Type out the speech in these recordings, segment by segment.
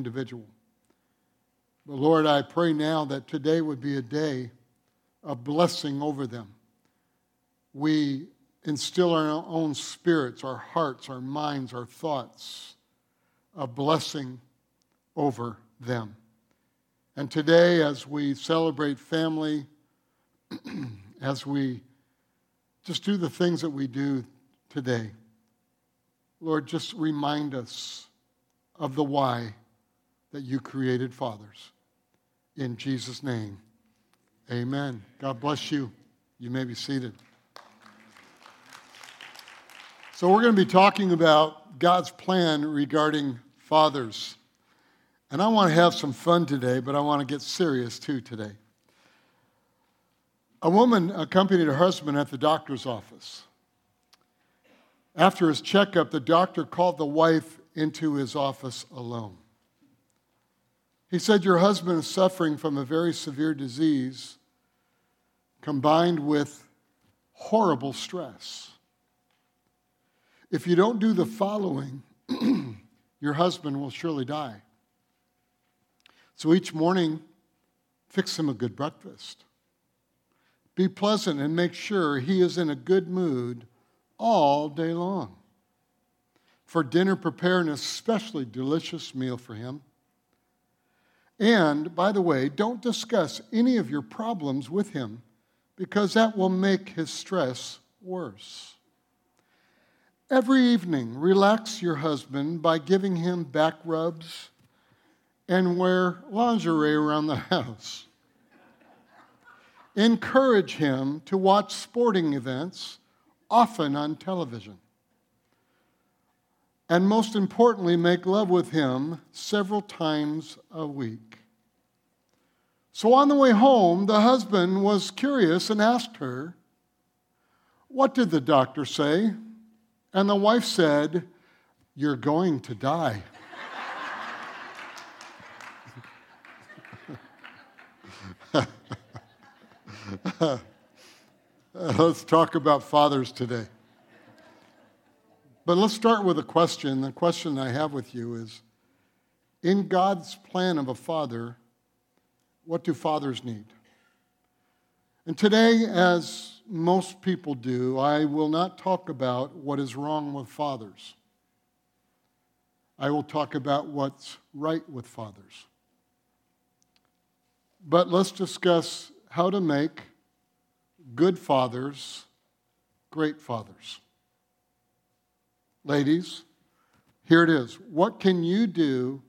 individual. But Lord, I pray now that today would be a day of blessing over them. We instill in our own spirits, our hearts, our minds, our thoughts, a blessing over them. And today, as we celebrate family, as we just do the things that we do today, Lord, just remind us of the why that you created fathers. In Jesus' name, amen. God bless you. You may be seated. So, we're going to be talking about God's plan regarding fathers. And I want to have some fun today, but I want to get serious too today. A woman accompanied her husband at the doctor's office. After his checkup, the doctor called the wife into his office alone. He said, Your husband is suffering from a very severe disease combined with horrible stress. If you don't do the following, your husband will surely die. So each morning, fix him a good breakfast. Be pleasant and make sure he is in a good mood all day long. For dinner, prepare an especially delicious meal for him. And, by the way, don't discuss any of your problems with him because that will make his stress worse. Every evening, relax your husband by giving him back rubs and wear lingerie around the house. Encourage him to watch sporting events, often on television. And most importantly, make love with him several times a week. So on the way home, the husband was curious and asked her, What did the doctor say? And the wife said, You're going to die. let's talk about fathers today. But let's start with a question. The question I have with you is In God's plan of a father, what do fathers need? And today, as most people do, I will not talk about what is wrong with fathers. I will talk about what's right with fathers. But let's discuss how to make good fathers great fathers. Ladies, here it is. What can you do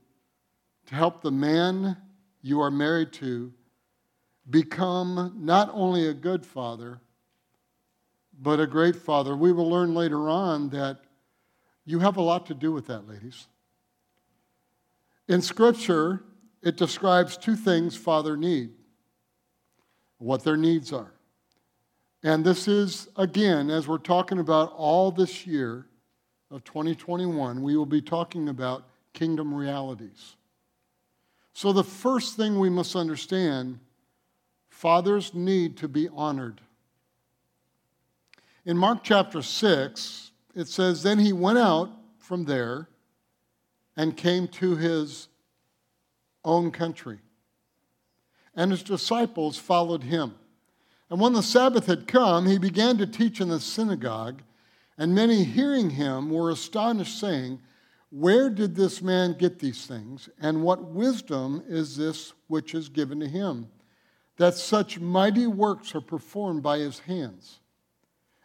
to help the man you are married to become not only a good father, but a great father? We will learn later on that you have a lot to do with that, ladies. In Scripture, it describes two things father need what their needs are. And this is, again, as we're talking about all this year of 2021, we will be talking about kingdom realities. So, the first thing we must understand fathers need to be honored. In Mark chapter 6, it says, Then he went out from there and came to his own country. And his disciples followed him. And when the Sabbath had come, he began to teach in the synagogue, and many hearing him were astonished, saying, Where did this man get these things? And what wisdom is this which is given to him, that such mighty works are performed by his hands?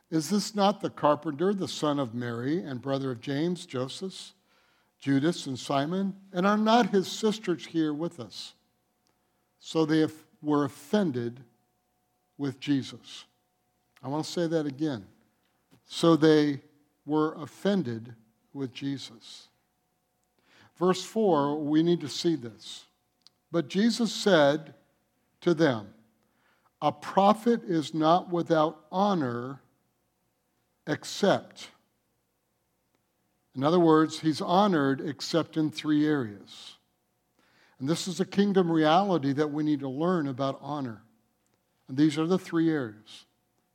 Is this not the carpenter, the son of Mary, and brother of James, Joseph? Judas and Simon? And are not his sisters here with us? So they were offended with Jesus. I want to say that again. So they were offended with Jesus. Verse 4, we need to see this. But Jesus said to them, A prophet is not without honor except in other words, he's honored except in three areas. And this is a kingdom reality that we need to learn about honor. And these are the three areas.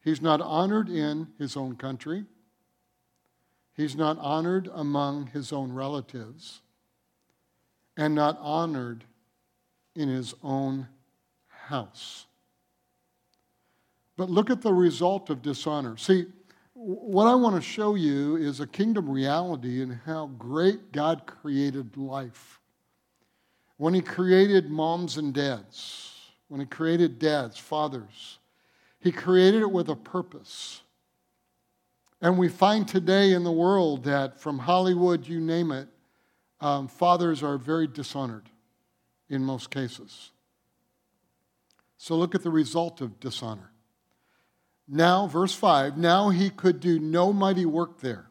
He's not honored in his own country. He's not honored among his own relatives. And not honored in his own house. But look at the result of dishonor. See, what I want to show you is a kingdom reality and how great God created life. When He created moms and dads, when He created dads, fathers, He created it with a purpose. And we find today in the world that from Hollywood, you name it, um, fathers are very dishonored in most cases. So look at the result of dishonor. Now, verse 5 now he could do no mighty work there,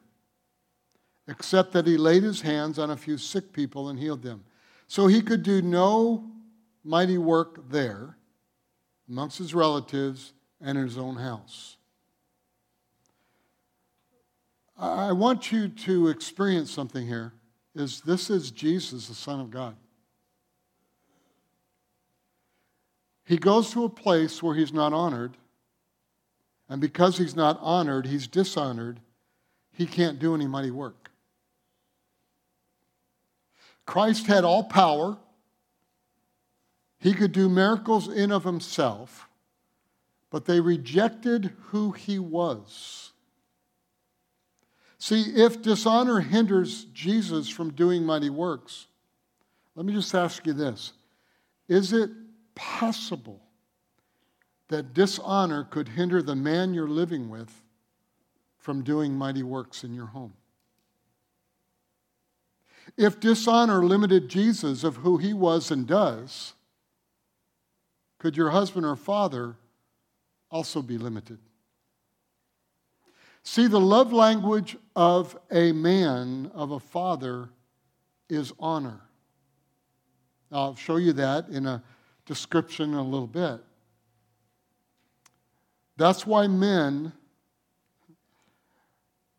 except that he laid his hands on a few sick people and healed them. So he could do no mighty work there amongst his relatives and in his own house. I want you to experience something here is this is Jesus, the Son of God. He goes to a place where he's not honored, and because he's not honored, he's dishonored. He can't do any mighty work. Christ had all power. He could do miracles in of himself, but they rejected who he was. See, if dishonor hinders Jesus from doing mighty works, let me just ask you this Is it possible that dishonor could hinder the man you're living with from doing mighty works in your home? If dishonor limited Jesus of who he was and does, could your husband or father also be limited? See, the love language of a man, of a father, is honor. I'll show you that in a description in a little bit. That's why men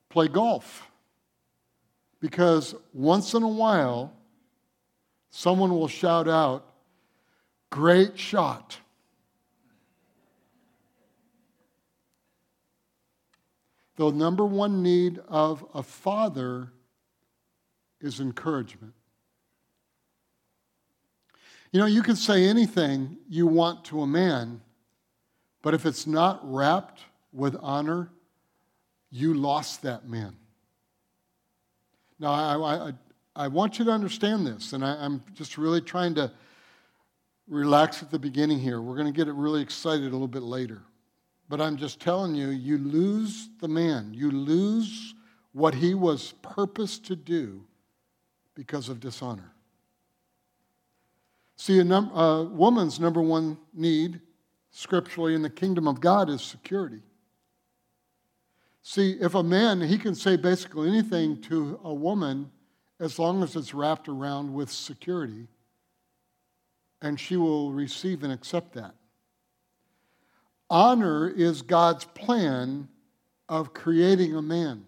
play golf. Because once in a while, someone will shout out, Great shot. The number one need of a father is encouragement. You know, you can say anything you want to a man, but if it's not wrapped with honor, you lost that man. Now, I, I, I want you to understand this, and I, I'm just really trying to relax at the beginning here. We're going to get really excited a little bit later. But I'm just telling you, you lose the man. You lose what he was purposed to do because of dishonor. See, a, num- a woman's number one need scripturally in the kingdom of God is security. See, if a man, he can say basically anything to a woman as long as it's wrapped around with security, and she will receive and accept that. Honor is God's plan of creating a man.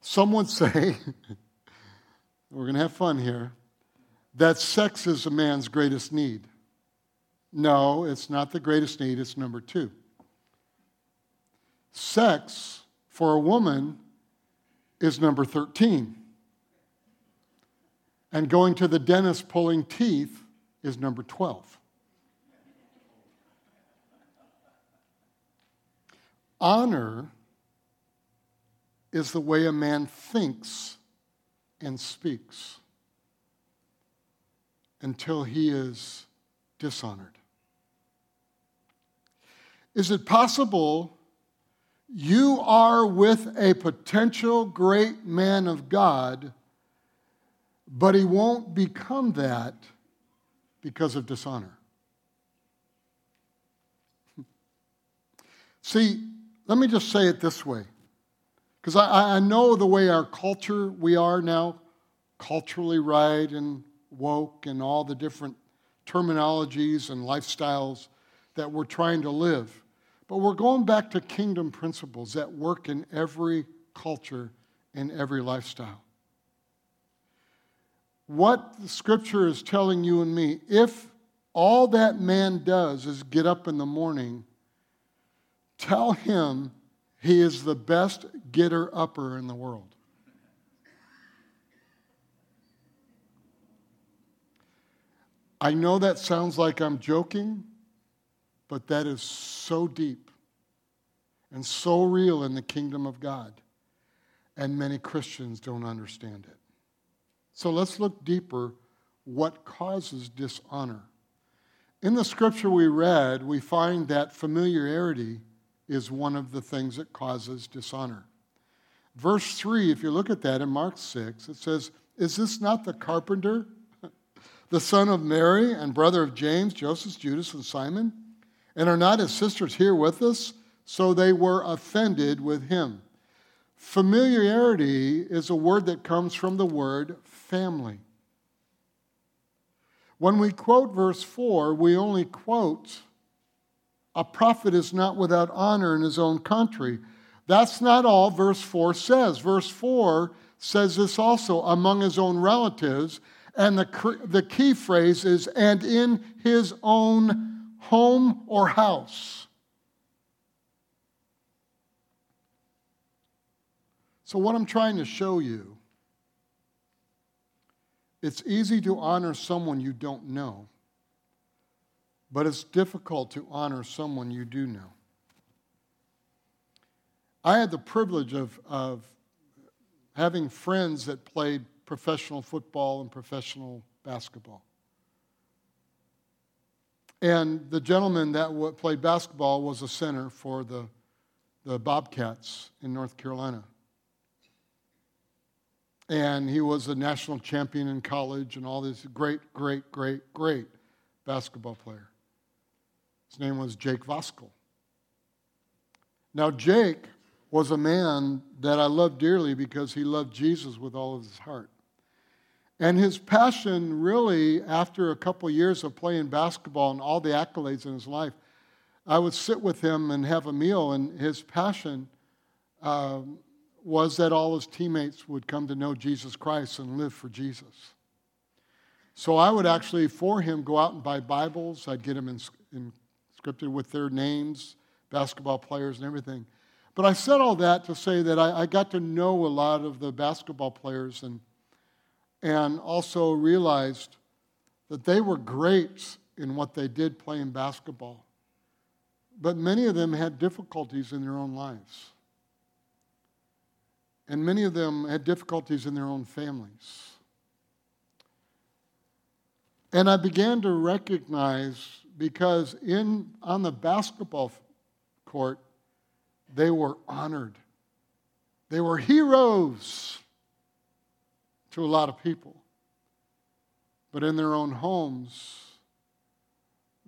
Some would say, we're going to have fun here, that sex is a man's greatest need. No, it's not the greatest need, it's number two. Sex for a woman is number 13. And going to the dentist pulling teeth is number 12. Honor is the way a man thinks and speaks until he is dishonored. Is it possible you are with a potential great man of God, but he won't become that because of dishonor? See, let me just say it this way, because I, I know the way our culture, we are now culturally right and woke and all the different terminologies and lifestyles that we're trying to live. But we're going back to kingdom principles that work in every culture and every lifestyle. What the scripture is telling you and me, if all that man does is get up in the morning Tell him he is the best getter upper in the world. I know that sounds like I'm joking, but that is so deep and so real in the kingdom of God. And many Christians don't understand it. So let's look deeper what causes dishonor. In the scripture we read, we find that familiarity is one of the things that causes dishonor. Verse 3, if you look at that in Mark 6, it says, Is this not the carpenter, the son of Mary and brother of James, Joseph, Judas, and Simon? And are not his sisters here with us? So they were offended with him. Familiarity is a word that comes from the word family. When we quote verse 4, we only quote, A prophet is not without honor in his own country. That's not all verse 4 says. Verse 4 says this also among his own relatives. And the, the key phrase is, and in his own home or house. So, what I'm trying to show you it's easy to honor someone you don't know, but it's difficult to honor someone you do know. I had the privilege of, of having friends that played professional football and professional basketball. And the gentleman that played basketball was a center for the, the Bobcats in North Carolina. And he was a national champion in college and all this great, great, great, great basketball player. His name was Jake Voskuhl. Now, Jake was a man that I loved dearly because he loved Jesus with all of his heart. And his passion, really, after a couple years of playing basketball and all the accolades in his life, I would sit with him and have a meal, and his passion um, was that all his teammates would come to know Jesus Christ and live for Jesus. So I would actually, for him, go out and buy Bibles. I'd get them in, in scripted with their names, basketball players, and everything. But I said all that to say that I, I got to know a lot of the basketball players and, and also realized that they were great in what they did playing basketball. But many of them had difficulties in their own lives. And many of them had difficulties in their own families. And I began to recognize because in on the basketball court they were honored. They were heroes to a lot of people. But in their own homes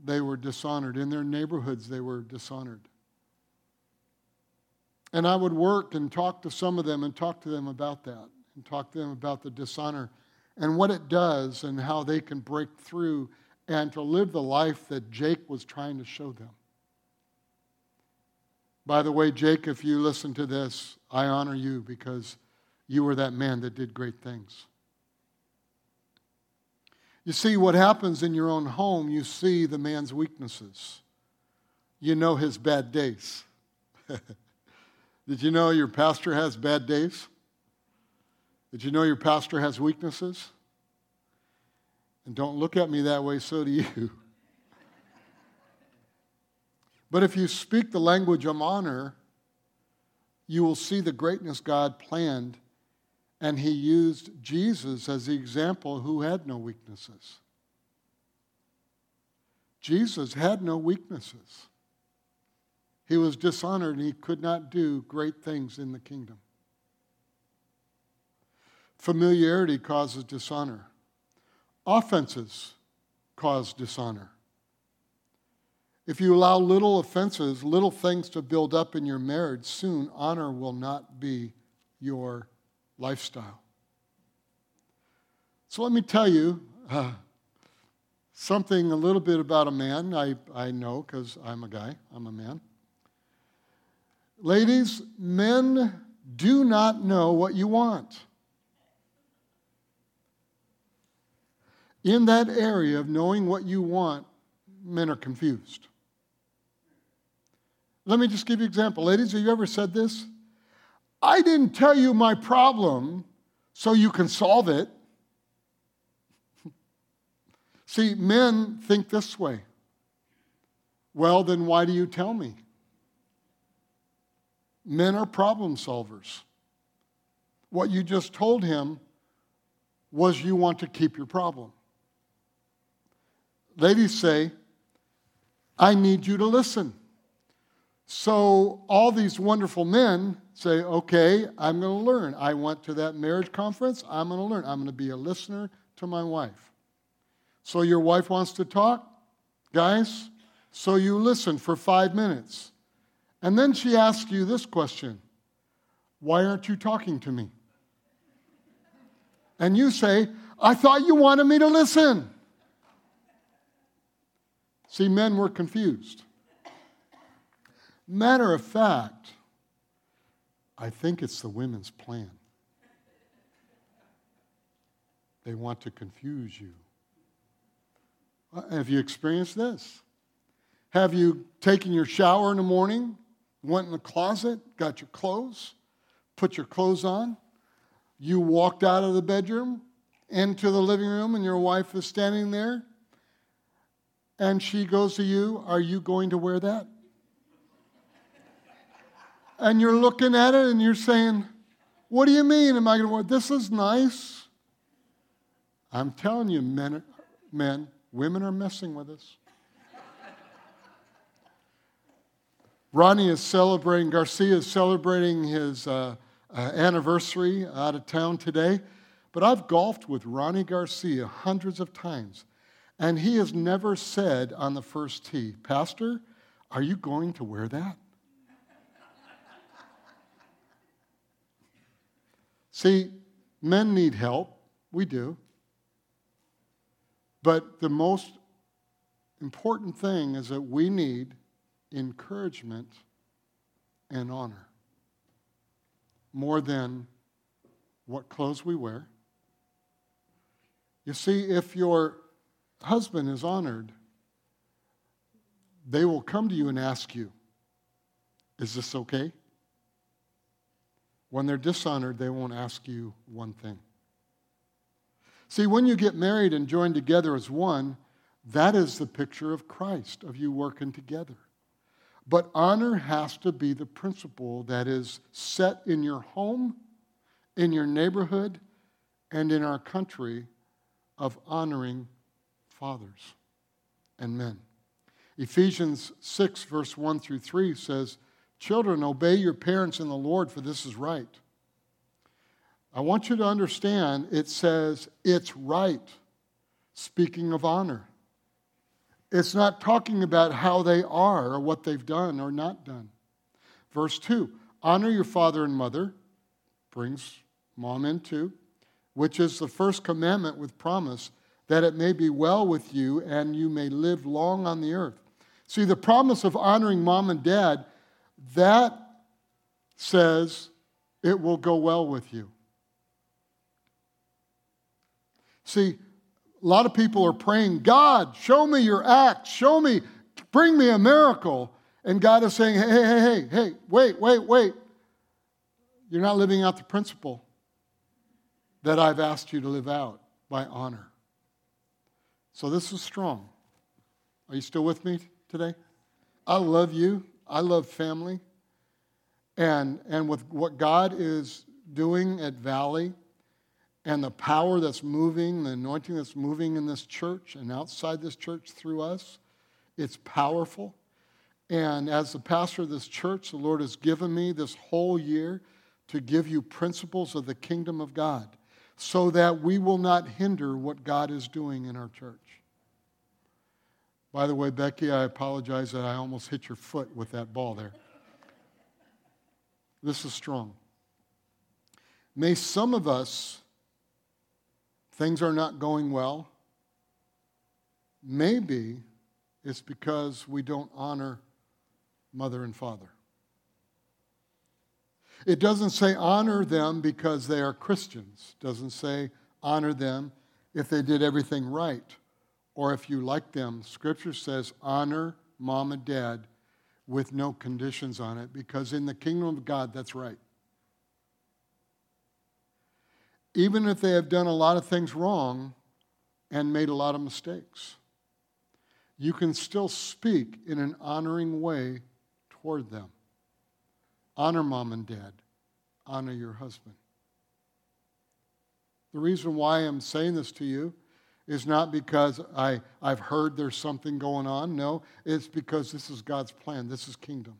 they were dishonored. In their neighborhoods they were dishonored. And I would work and talk to some of them and talk to them about that and talk to them about the dishonor and what it does and how they can break through and to live the life that Jake was trying to show them. By the way, Jake, if you listen to this, I honor you because you were that man that did great things. You see, what happens in your own home, you see the man's weaknesses. You know his bad days. Did you know your pastor has bad days? Did you know your pastor has weaknesses? And don't look at me that way, so do you. but if you speak the language of honor, you will see the greatness God planned, and He used Jesus as the example who had no weaknesses. Jesus had no weaknesses. He was dishonored and he could not do great things in the kingdom. Familiarity causes dishonor. Offenses cause dishonor. If you allow little offenses, little things to build up in your marriage, soon honor will not be your lifestyle. So let me tell you uh, something a little bit about a man. I, I know because I'm a guy, I'm a man. Ladies, men do not know what you want. In that area of knowing what you want, men are confused. Let me just give you an example. Ladies, have you ever said this? I didn't tell you my problem so you can solve it. See, men think this way. Well, then why do you tell me? Men are problem solvers. What you just told him was you want to keep your problem. Ladies say, I need you to listen. So all these wonderful men say, okay, I'm going to learn. I went to that marriage conference. I'm going to learn. I'm going to be a listener to my wife. So your wife wants to talk? Guys, so you listen for five minutes. And then she asks you this question Why aren't you talking to me? And you say, I thought you wanted me to listen. See, men were confused. Matter of fact, I think it's the women's plan. They want to confuse you. Uh, have you experienced this? Have you taken your shower in the morning, went in the closet, got your clothes, put your clothes on? You walked out of the bedroom into the living room, and your wife is standing there, and she goes to you, Are you going to wear that? and you're looking at it and you're saying, What do you mean? Am I going to wear this? Is nice. I'm telling you, men, men, women are messing with us. Ronnie is celebrating, Garcia is celebrating his uh, uh, anniversary out of town today. But I've golfed with Ronnie Garcia hundreds of times, and he has never said on the first tee, Pastor, are you going to wear that? See, men need help. We do. But the most important thing is that we need encouragement and honor more than what clothes we wear. You see, if your husband is honored, they will come to you and ask you, Is this okay? When they're dishonored, they won't ask you one thing. See, when you get married and joined together as one, that is the picture of Christ, of you working together. But honor has to be the principle that is set in your home, in your neighborhood, and in our country of honoring fathers and men. Ephesians 6, verse 1 through 3 says, Children, obey your parents in the Lord, for this is right. I want you to understand it says it's right, speaking of honor. It's not talking about how they are or what they've done or not done. Verse 2 Honor your father and mother, brings mom into, which is the first commandment with promise, that it may be well with you and you may live long on the earth. See, the promise of honoring mom and dad that says it will go well with you. See, a lot of people are praying, God, show me your act, show me, bring me a miracle. And God is saying, hey, hey, hey, hey, wait, wait, wait. You're not living out the principle that I've asked you to live out by honor. So this is strong. Are you still with me today? I love you. I love family. And, and with what God is doing at Valley and the power that's moving, the anointing that's moving in this church and outside this church through us, it's powerful. And as the pastor of this church, the Lord has given me this whole year to give you principles of the kingdom of God so that we will not hinder what God is doing in our church. By the way, Becky, I apologize that I almost hit your foot with that ball there. This is strong. May some of us, things are not going well. Maybe it's because we don't honor mother and father. It doesn't say honor them because they are Christians. It doesn't say honor them if they did everything right or if you like them. Scripture says honor mom and dad with no conditions on it because in the kingdom of God, that's right. Even if they have done a lot of things wrong, and made a lot of mistakes. You can still speak in an honoring way toward them. Honor mom and dad, honor your husband. The reason why I'm saying this to you is not because I, I've heard there's something going on. No, it's because this is God's plan. This is kingdom.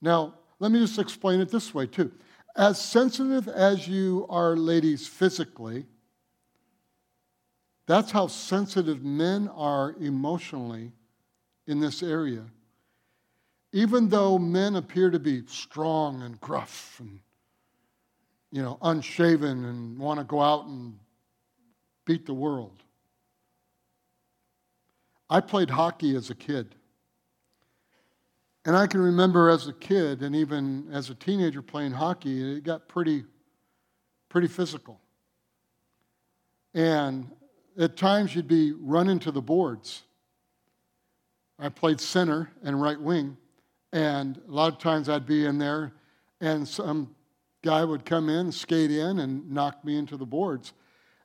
Now, let me just explain it this way, too. As sensitive as you are, ladies, physically, that's how sensitive men are emotionally in this area. Even though men appear to be strong and gruff and you know, unshaven and want to go out and beat the world. I played hockey as a kid. And I can remember as a kid and even as a teenager playing hockey, it got pretty, pretty physical. And at times you'd be running to the boards. I played center and right wing, and a lot of times I'd be in there, and some guy would come in, skate in, and knock me into the boards.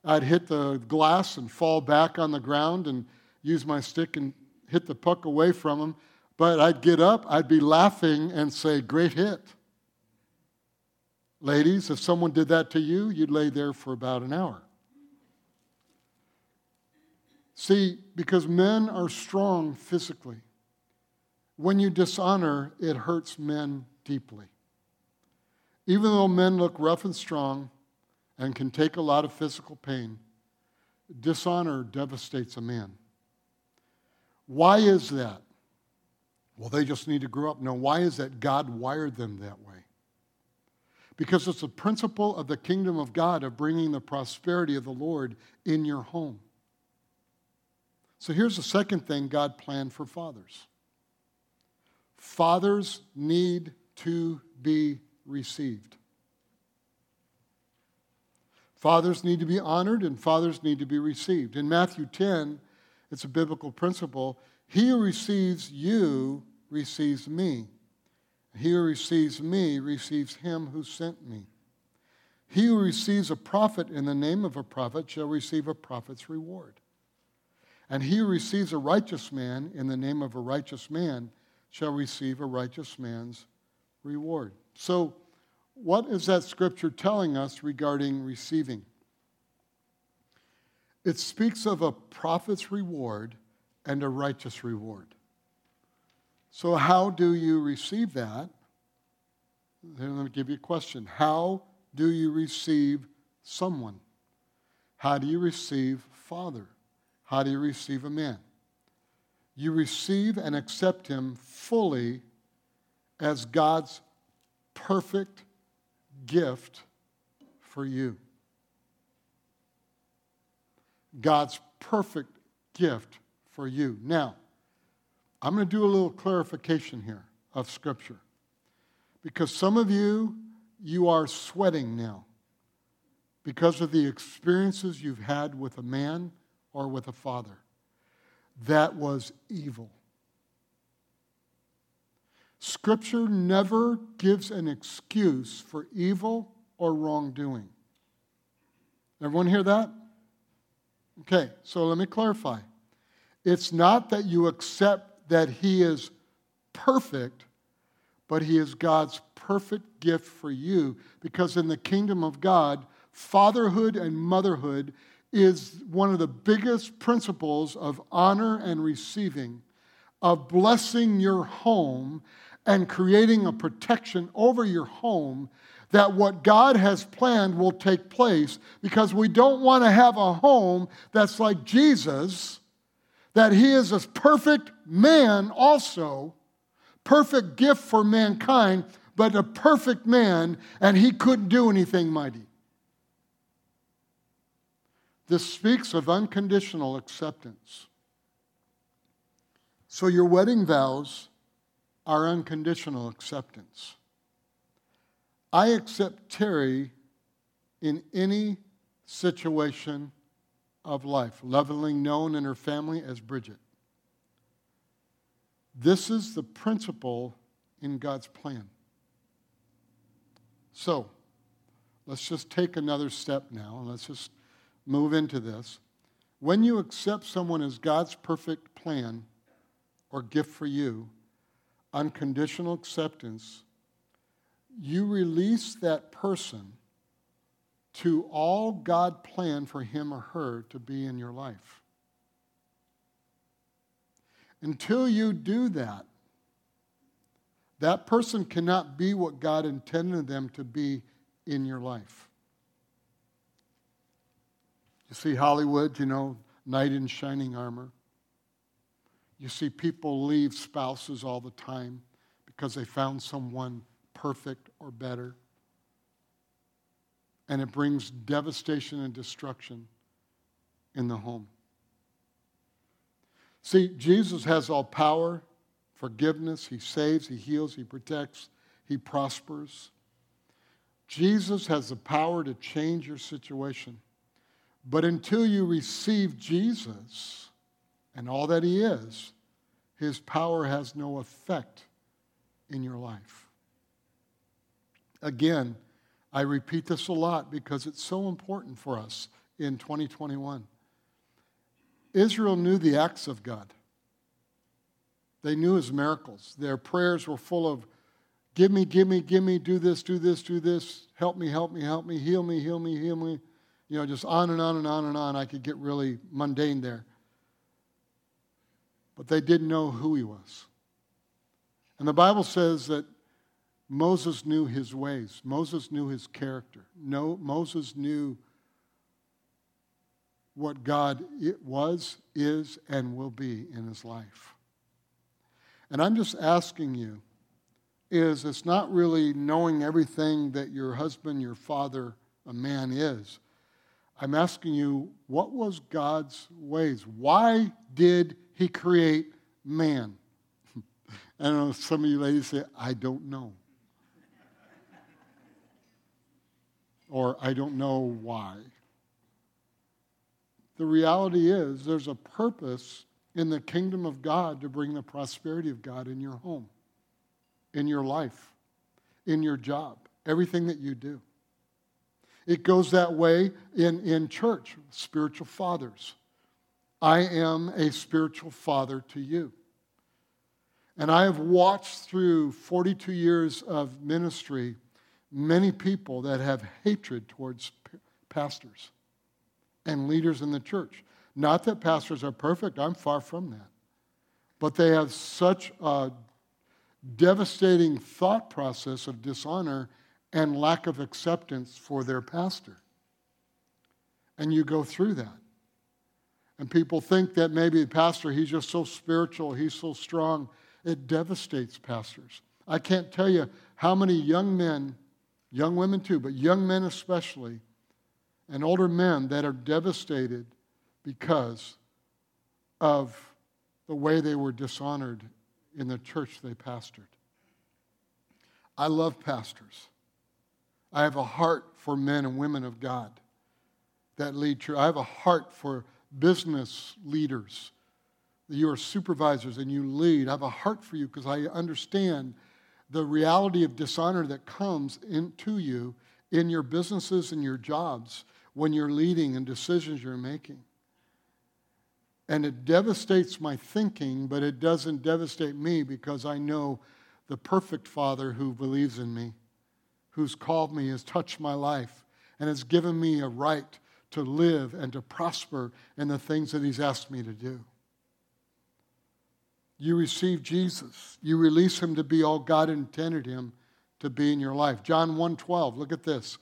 I'd hit the glass and fall back on the ground and use my stick and hit the puck away from him. But I'd get up, I'd be laughing and say, Great hit. Ladies, if someone did that to you, you'd lay there for about an hour. See, because men are strong physically, when you dishonor, it hurts men deeply. Even though men look rough and strong and can take a lot of physical pain, dishonor devastates a man. Why is that? Well, they just need to grow up. No, why is that? God wired them that way. Because it's a principle of the kingdom of God of bringing the prosperity of the Lord in your home. So here's the second thing God planned for fathers fathers need to be received. Fathers need to be honored and fathers need to be received. In Matthew 10, it's a biblical principle. He who receives you receives me. He who receives me receives him who sent me. He who receives a prophet in the name of a prophet shall receive a prophet's reward. And he who receives a righteous man in the name of a righteous man shall receive a righteous man's reward. So, what is that scripture telling us regarding receiving? It speaks of a prophet's reward and a righteous reward. So, how do you receive that? Let me give you a question. How do you receive someone? How do you receive Father? How do you receive a man? You receive and accept him fully as God's perfect gift for you. God's perfect gift for you. Now, I'm going to do a little clarification here of Scripture. Because some of you, you are sweating now because of the experiences you've had with a man or with a father. That was evil. Scripture never gives an excuse for evil or wrongdoing. Everyone hear that? Okay, so let me clarify. It's not that you accept that He is perfect, but He is God's perfect gift for you because in the kingdom of God, fatherhood and motherhood is one of the biggest principles of honor and receiving, of blessing your home and creating a protection over your home that what God has planned will take place because we don't want to have a home that's like Jesus, that He is a perfect man also, perfect gift for mankind, but a perfect man, and He couldn't do anything mighty. This speaks of unconditional acceptance. So, your wedding vows are unconditional acceptance. I accept Terry in any situation of life, lovingly known in her family as Bridget. This is the principle in God's plan. So, let's just take another step now, and let's just move into this. When you accept someone as God's perfect plan or gift for you, unconditional acceptance, you release that person to all God planned for him or her to be in your life. Until you do that, that person cannot be what God intended them to be in your life. You see Hollywood, you know, knight in shining armor. You see people leave spouses all the time because they found someone perfect or better. And it brings devastation and destruction in the home. See, Jesus has all power, forgiveness. He saves, He heals, He protects, He prospers. Jesus has the power to change your situation. But until you receive Jesus and all that He is, His power has no effect in your life. Again, I repeat this a lot because it's so important for us in 2021. Israel knew the acts of God. They knew his miracles. Their prayers were full of, Give me, give me, give me, do this, do this, do this, help me, help me, help me, heal me, heal me, heal me. You know, just on and on and on and on. I could get really mundane there. But they didn't know who he was. And the Bible says that Moses knew his ways, Moses knew his character. No, Moses knew what God was, is, and will be in his life. And I'm just asking you is it's not really knowing everything that your husband, your father, a man is. I'm asking you, what was God's ways? Why did he create man? I know, uh, some of you ladies say, I don't know. or I don't know why. The reality is, there's a purpose in the kingdom of God to bring the prosperity of God in your home, in your life, in your job, everything that you do. It goes that way in, in church, spiritual fathers. I am a spiritual father to you. And I have watched through 42 years of ministry many people that have hatred towards pastors and leaders in the church. Not that pastors are perfect, I'm far from that. But they have such a devastating thought process of dishonor and lack of acceptance for their pastor. And you go through that. And people think that maybe the pastor, he's just so spiritual, he's so strong. It devastates pastors. I can't tell you how many young men, young women too, but young men especially, and older men that are devastated because of the way they were dishonored in the church they pastored. I love pastors. I have a heart for men and women of God that lead church. I have a heart for business leaders. You are supervisors and you lead. I have a heart for you because I understand the reality of dishonor that comes into you in your businesses and your jobs when you're leading and decisions you're making. And it devastates my thinking, but it doesn't devastate me because I know the perfect Father who believes in me, who's called me, has touched my life, and has given me a right to live and to prosper in the things that He's asked me to do. You receive Jesus. You release him to be all God intended him to be in your life. John 1:12. Look at this.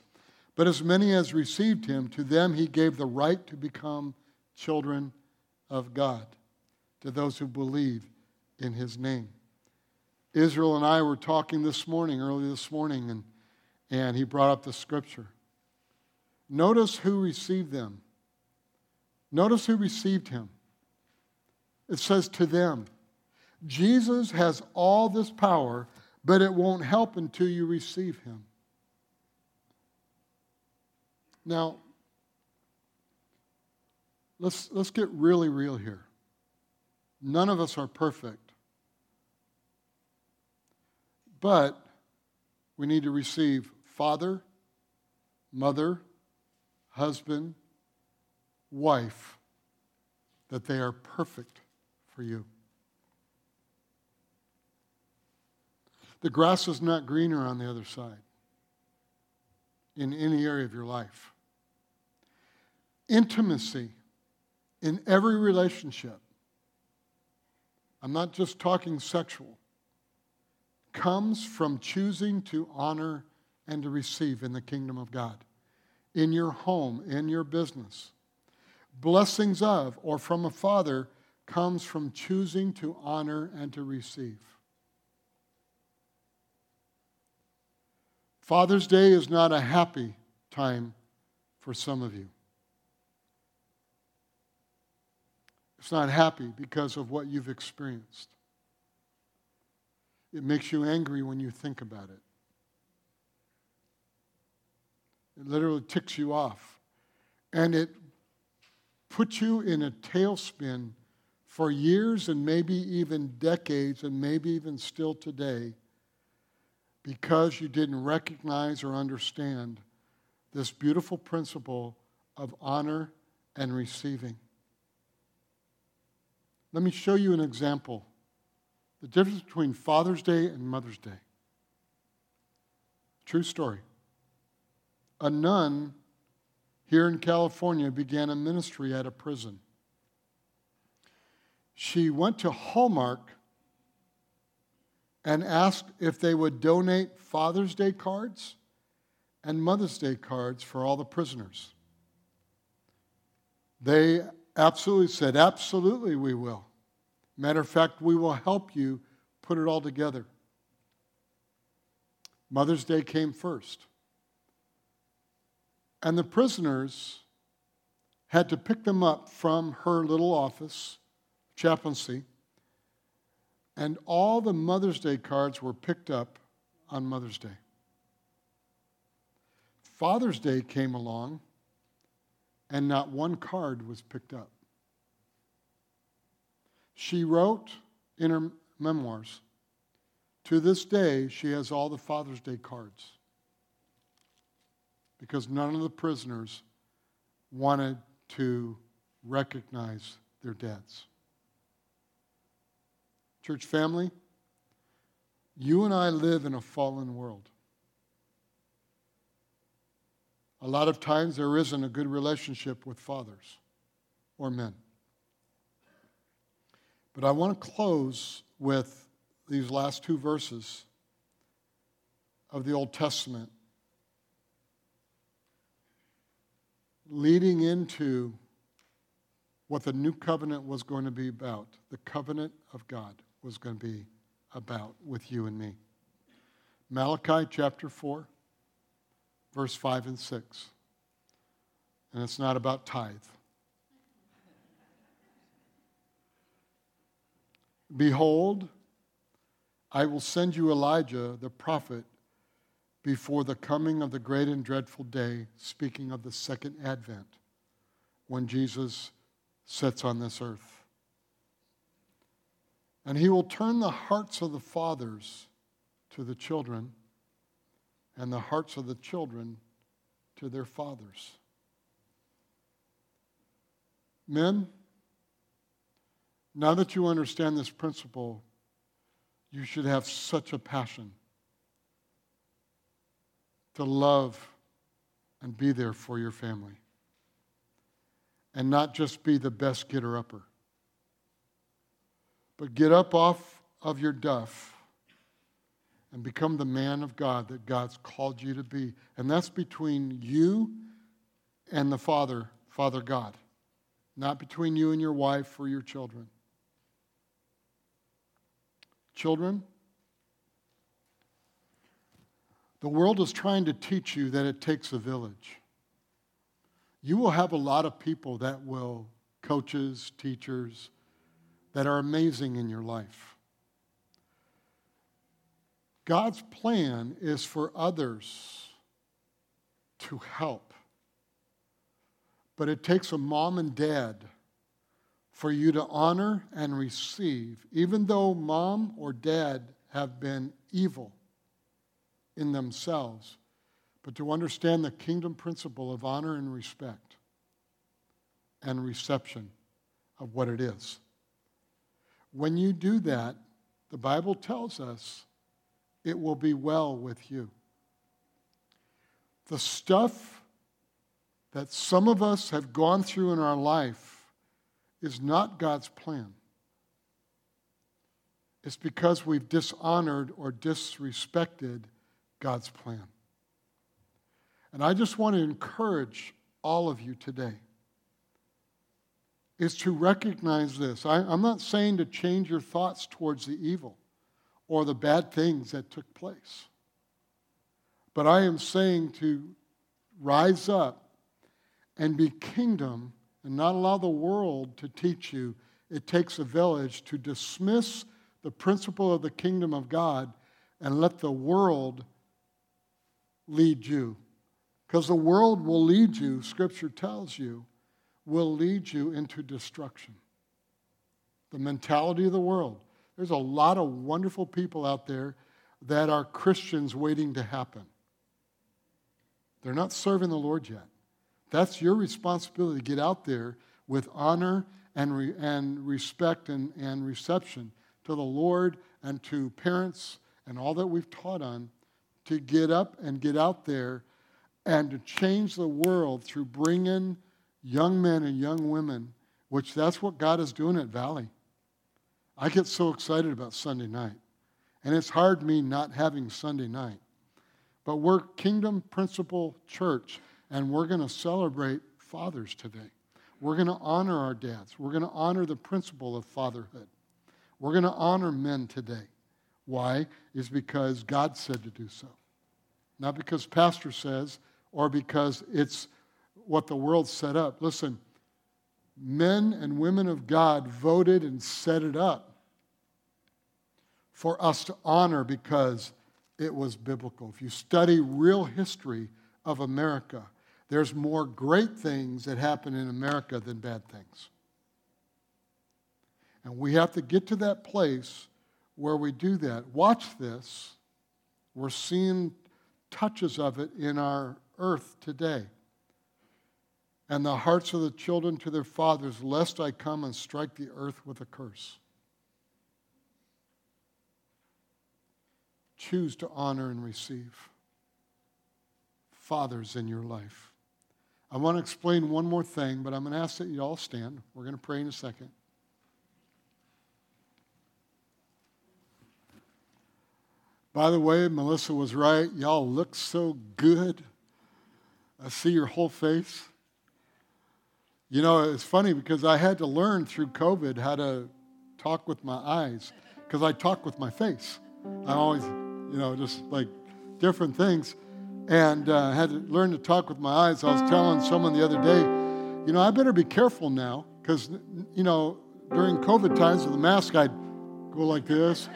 But as many as received him, to them he gave the right to become children of God, to those who believe in his name. Israel and I were talking this morning, early this morning, and, and he brought up the scripture. Notice who received them. Notice who received him. It says to them. Jesus has all this power, but it won't help until you receive him. Now, let's, let's get really real here. None of us are perfect. But we need to receive father, mother, husband, wife that they are perfect for you. The grass is not greener on the other side in any area of your life. Intimacy in every relationship, I'm not just talking sexual, comes from choosing to honor and to receive in the kingdom of God, in your home, in your business. Blessings of or from a father comes from choosing to honor and to receive. Father's Day is not a happy time for some of you. It's not happy because of what you've experienced. It makes you angry when you think about it. It literally ticks you off. And it puts you in a tailspin for years and maybe even decades and maybe even still today because you didn't recognize or understand this beautiful principle of honor and receiving. Let me show you an example the difference between Father's Day and Mother's Day. True story. A nun here in California began a ministry at a prison. She went to Hallmark and asked if they would donate Father's Day cards and Mother's Day cards for all the prisoners. They absolutely said, Absolutely, we will. Matter of fact, we will help you put it all together. Mother's Day came first. And the prisoners had to pick them up from her little office, chaplaincy, and all the Mother's Day cards were picked up on Mother's Day. Father's Day came along, and not one card was picked up. She wrote in her memoirs, to this day, she has all the Father's Day cards because none of the prisoners wanted to recognize their debts. Church family, you and I live in a fallen world. A lot of times there isn't a good relationship with fathers or men. But I want to close with these last two verses of the Old Testament, leading into what the new covenant was going to be about the covenant of God was going to be about with you and me. Malachi chapter 4, verse 5 and 6. And it's not about tithe. Behold, I will send you Elijah the prophet before the coming of the great and dreadful day, speaking of the second advent, when Jesus sits on this earth. And he will turn the hearts of the fathers to the children, and the hearts of the children to their fathers. Men, now that you understand this principle, you should have such a passion to love and be there for your family. And not just be the best getter upper. But get up off of your duff and become the man of God that God's called you to be. And that's between you and the Father, Father God, not between you and your wife or your children. Children, the world is trying to teach you that it takes a village. You will have a lot of people that will, coaches, teachers, that are amazing in your life. God's plan is for others to help. But it takes a mom and dad for you to honor and receive, even though mom or dad have been evil in themselves, but to understand the kingdom principle of honor and respect and reception of what it is. When you do that, the Bible tells us it will be well with you. The stuff that some of us have gone through in our life is not God's plan. It's because we've dishonored or disrespected God's plan. And I just want to encourage all of you today is to recognize this. I, am not saying to change your thoughts towards the evil or the bad things that took place. But I am saying to rise up and be kingdom and not allow the world to teach you it takes a village to dismiss the principle of the kingdom of God and let the world lead you. Because the world will lead you, Scripture tells you, will lead you into destruction. The mentality of the world. There's a lot of wonderful people out there that are Christians waiting to happen. They're not serving the Lord yet. That's your responsibility to get out there with honor and, re- and respect and, and reception to the Lord and to parents and all that we've taught on to get up and get out there and to change the world through bringing young men and young women, which that's what God is doing at Valley. I get so excited about Sunday night. And it's hard me not having Sunday night. But we're Kingdom Principle Church, and we're going to celebrate fathers today. We're going to honor our dads. We're going to honor the principle of fatherhood. We're going to honor men today. Why? Is because God said to do so. Not because pastor says or because it's what the world set up. Listen, men and women of God voted and set it up for us to honor because it was biblical. If you study real history of America, there's more great things that happen in America than bad things. And we have to get to that place where we do that. Watch this. We're seeing touches of it in our earth today and the hearts of the children to their fathers, lest I come and strike the earth with a curse. Choose to honor and receive fathers in your life. I want to explain one more thing, but I'm going to ask that you all stand. We're going to pray in a second. By the way, Melissa was right. Y'all look so good. I see your whole face. You know, it's funny because I had to learn through COVID how to talk with my eyes because I talk with my face. I always, you know, just like different things. And uh, I had to learn to talk with my eyes. I was telling someone the other day, you know, I better be careful now because, you know, during COVID times with the mask, I'd go like this,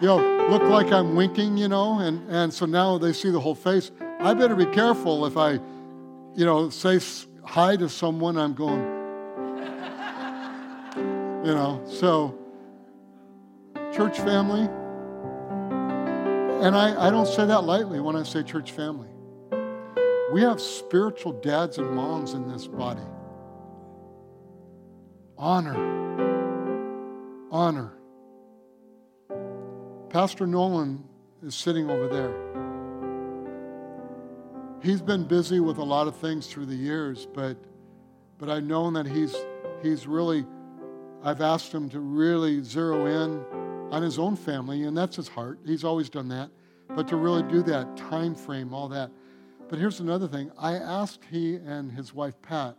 you know, look like I'm winking, you know, and, and so now they see the whole face. I better be careful if I, you know, say hi to someone, I'm going, you know. So, church family, and I, I don't say that lightly when I say church family. We have spiritual dads and moms in this body. Honor. Honor. Pastor Nolan is sitting over there he's been busy with a lot of things through the years, but but I've known that he's he's really I've asked him to really zero in on his own family, and that's his heart. He's always done that. But to really do that time frame, all that. But here's another thing. I asked he and his wife Pat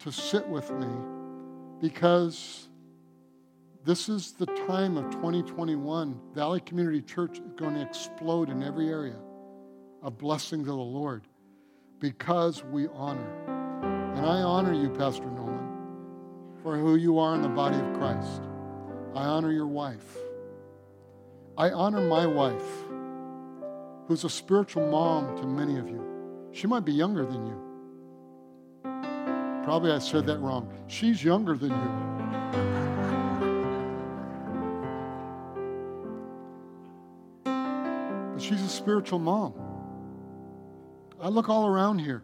to sit with me because this is the time of 2021. Valley Community Church is going to explode in every area of blessings of the Lord because we honor. And I honor you, Pastor Nolan, for who you are in the body of Christ. I honor your wife. I honor my wife, who's a spiritual mom to many of you. She might be younger than you. Probably I said that wrong. She's younger than you. She's a spiritual mom. I look all around here.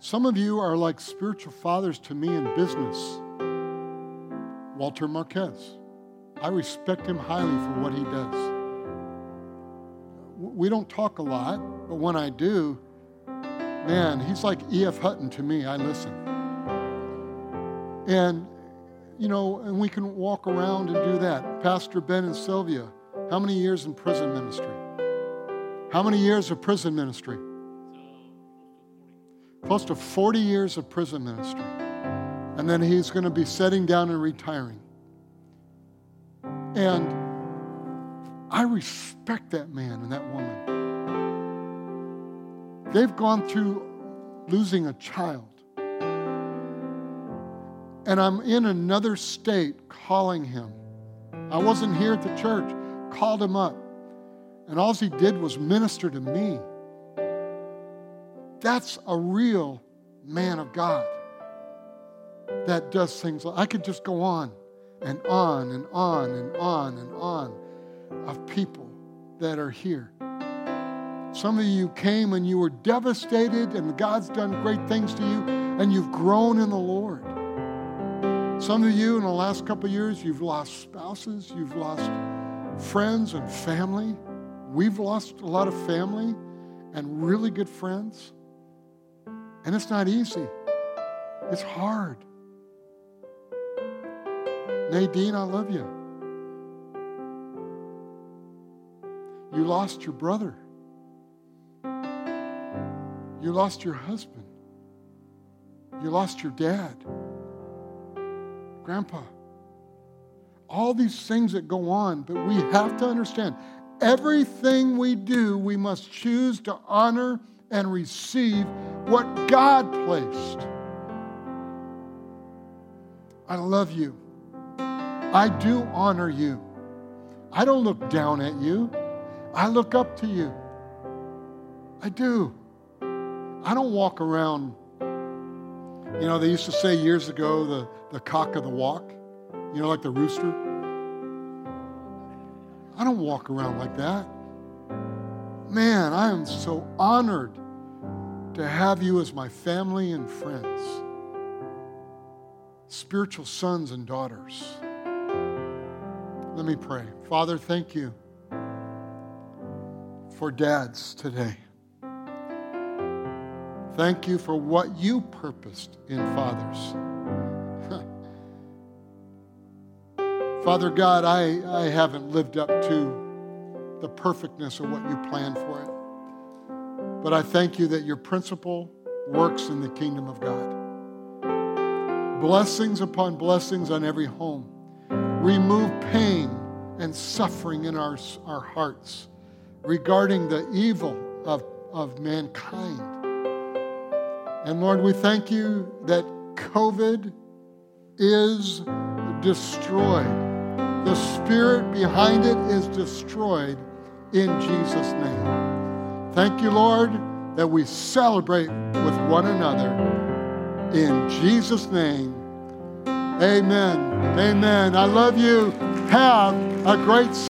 Some of you are like spiritual fathers to me in business. Walter Marquez. I respect him highly for what he does. We don't talk a lot, but when I do, man, he's like E.F. Hutton to me. I listen. And, you know, and we can walk around and do that. Pastor Ben and Sylvia, how many years in prison ministry? How many years of prison ministry? Close to 40 years of prison ministry. And then he's going to be setting down and retiring. And I respect that man and that woman. They've gone through losing a child. And I'm in another state calling him. I wasn't here at the church, called him up. And all he did was minister to me. That's a real man of God that does things. Like, I could just go on and on and on and on and on of people that are here. Some of you came and you were devastated, and God's done great things to you, and you've grown in the Lord. Some of you in the last couple years, you've lost spouses, you've lost friends and family. We've lost a lot of family and really good friends. And it's not easy, it's hard. Nadine, I love you. You lost your brother. You lost your husband. You lost your dad, grandpa. All these things that go on, but we have to understand everything we do, we must choose to honor and receive what God placed. I love you. I do honor you. I don't look down at you. I look up to you. I do. I don't walk around. You know, they used to say years ago the, the cock of the walk, you know, like the rooster. I don't walk around like that. Man, I am so honored to have you as my family and friends, spiritual sons and daughters. Let me pray. Father, thank you for dads today. Thank you for what you purposed in fathers. Father God, I, I haven't lived up to the perfectness of what you planned for it. But I thank you that your principle works in the kingdom of God. Blessings upon blessings on every home remove pain and suffering in our, our hearts regarding the evil of, of mankind. And Lord, we thank you that COVID is destroyed. The spirit behind it is destroyed in Jesus' name. Thank you, Lord, that we celebrate with one another. In Jesus' name, Amen. Amen. I love you. Have a great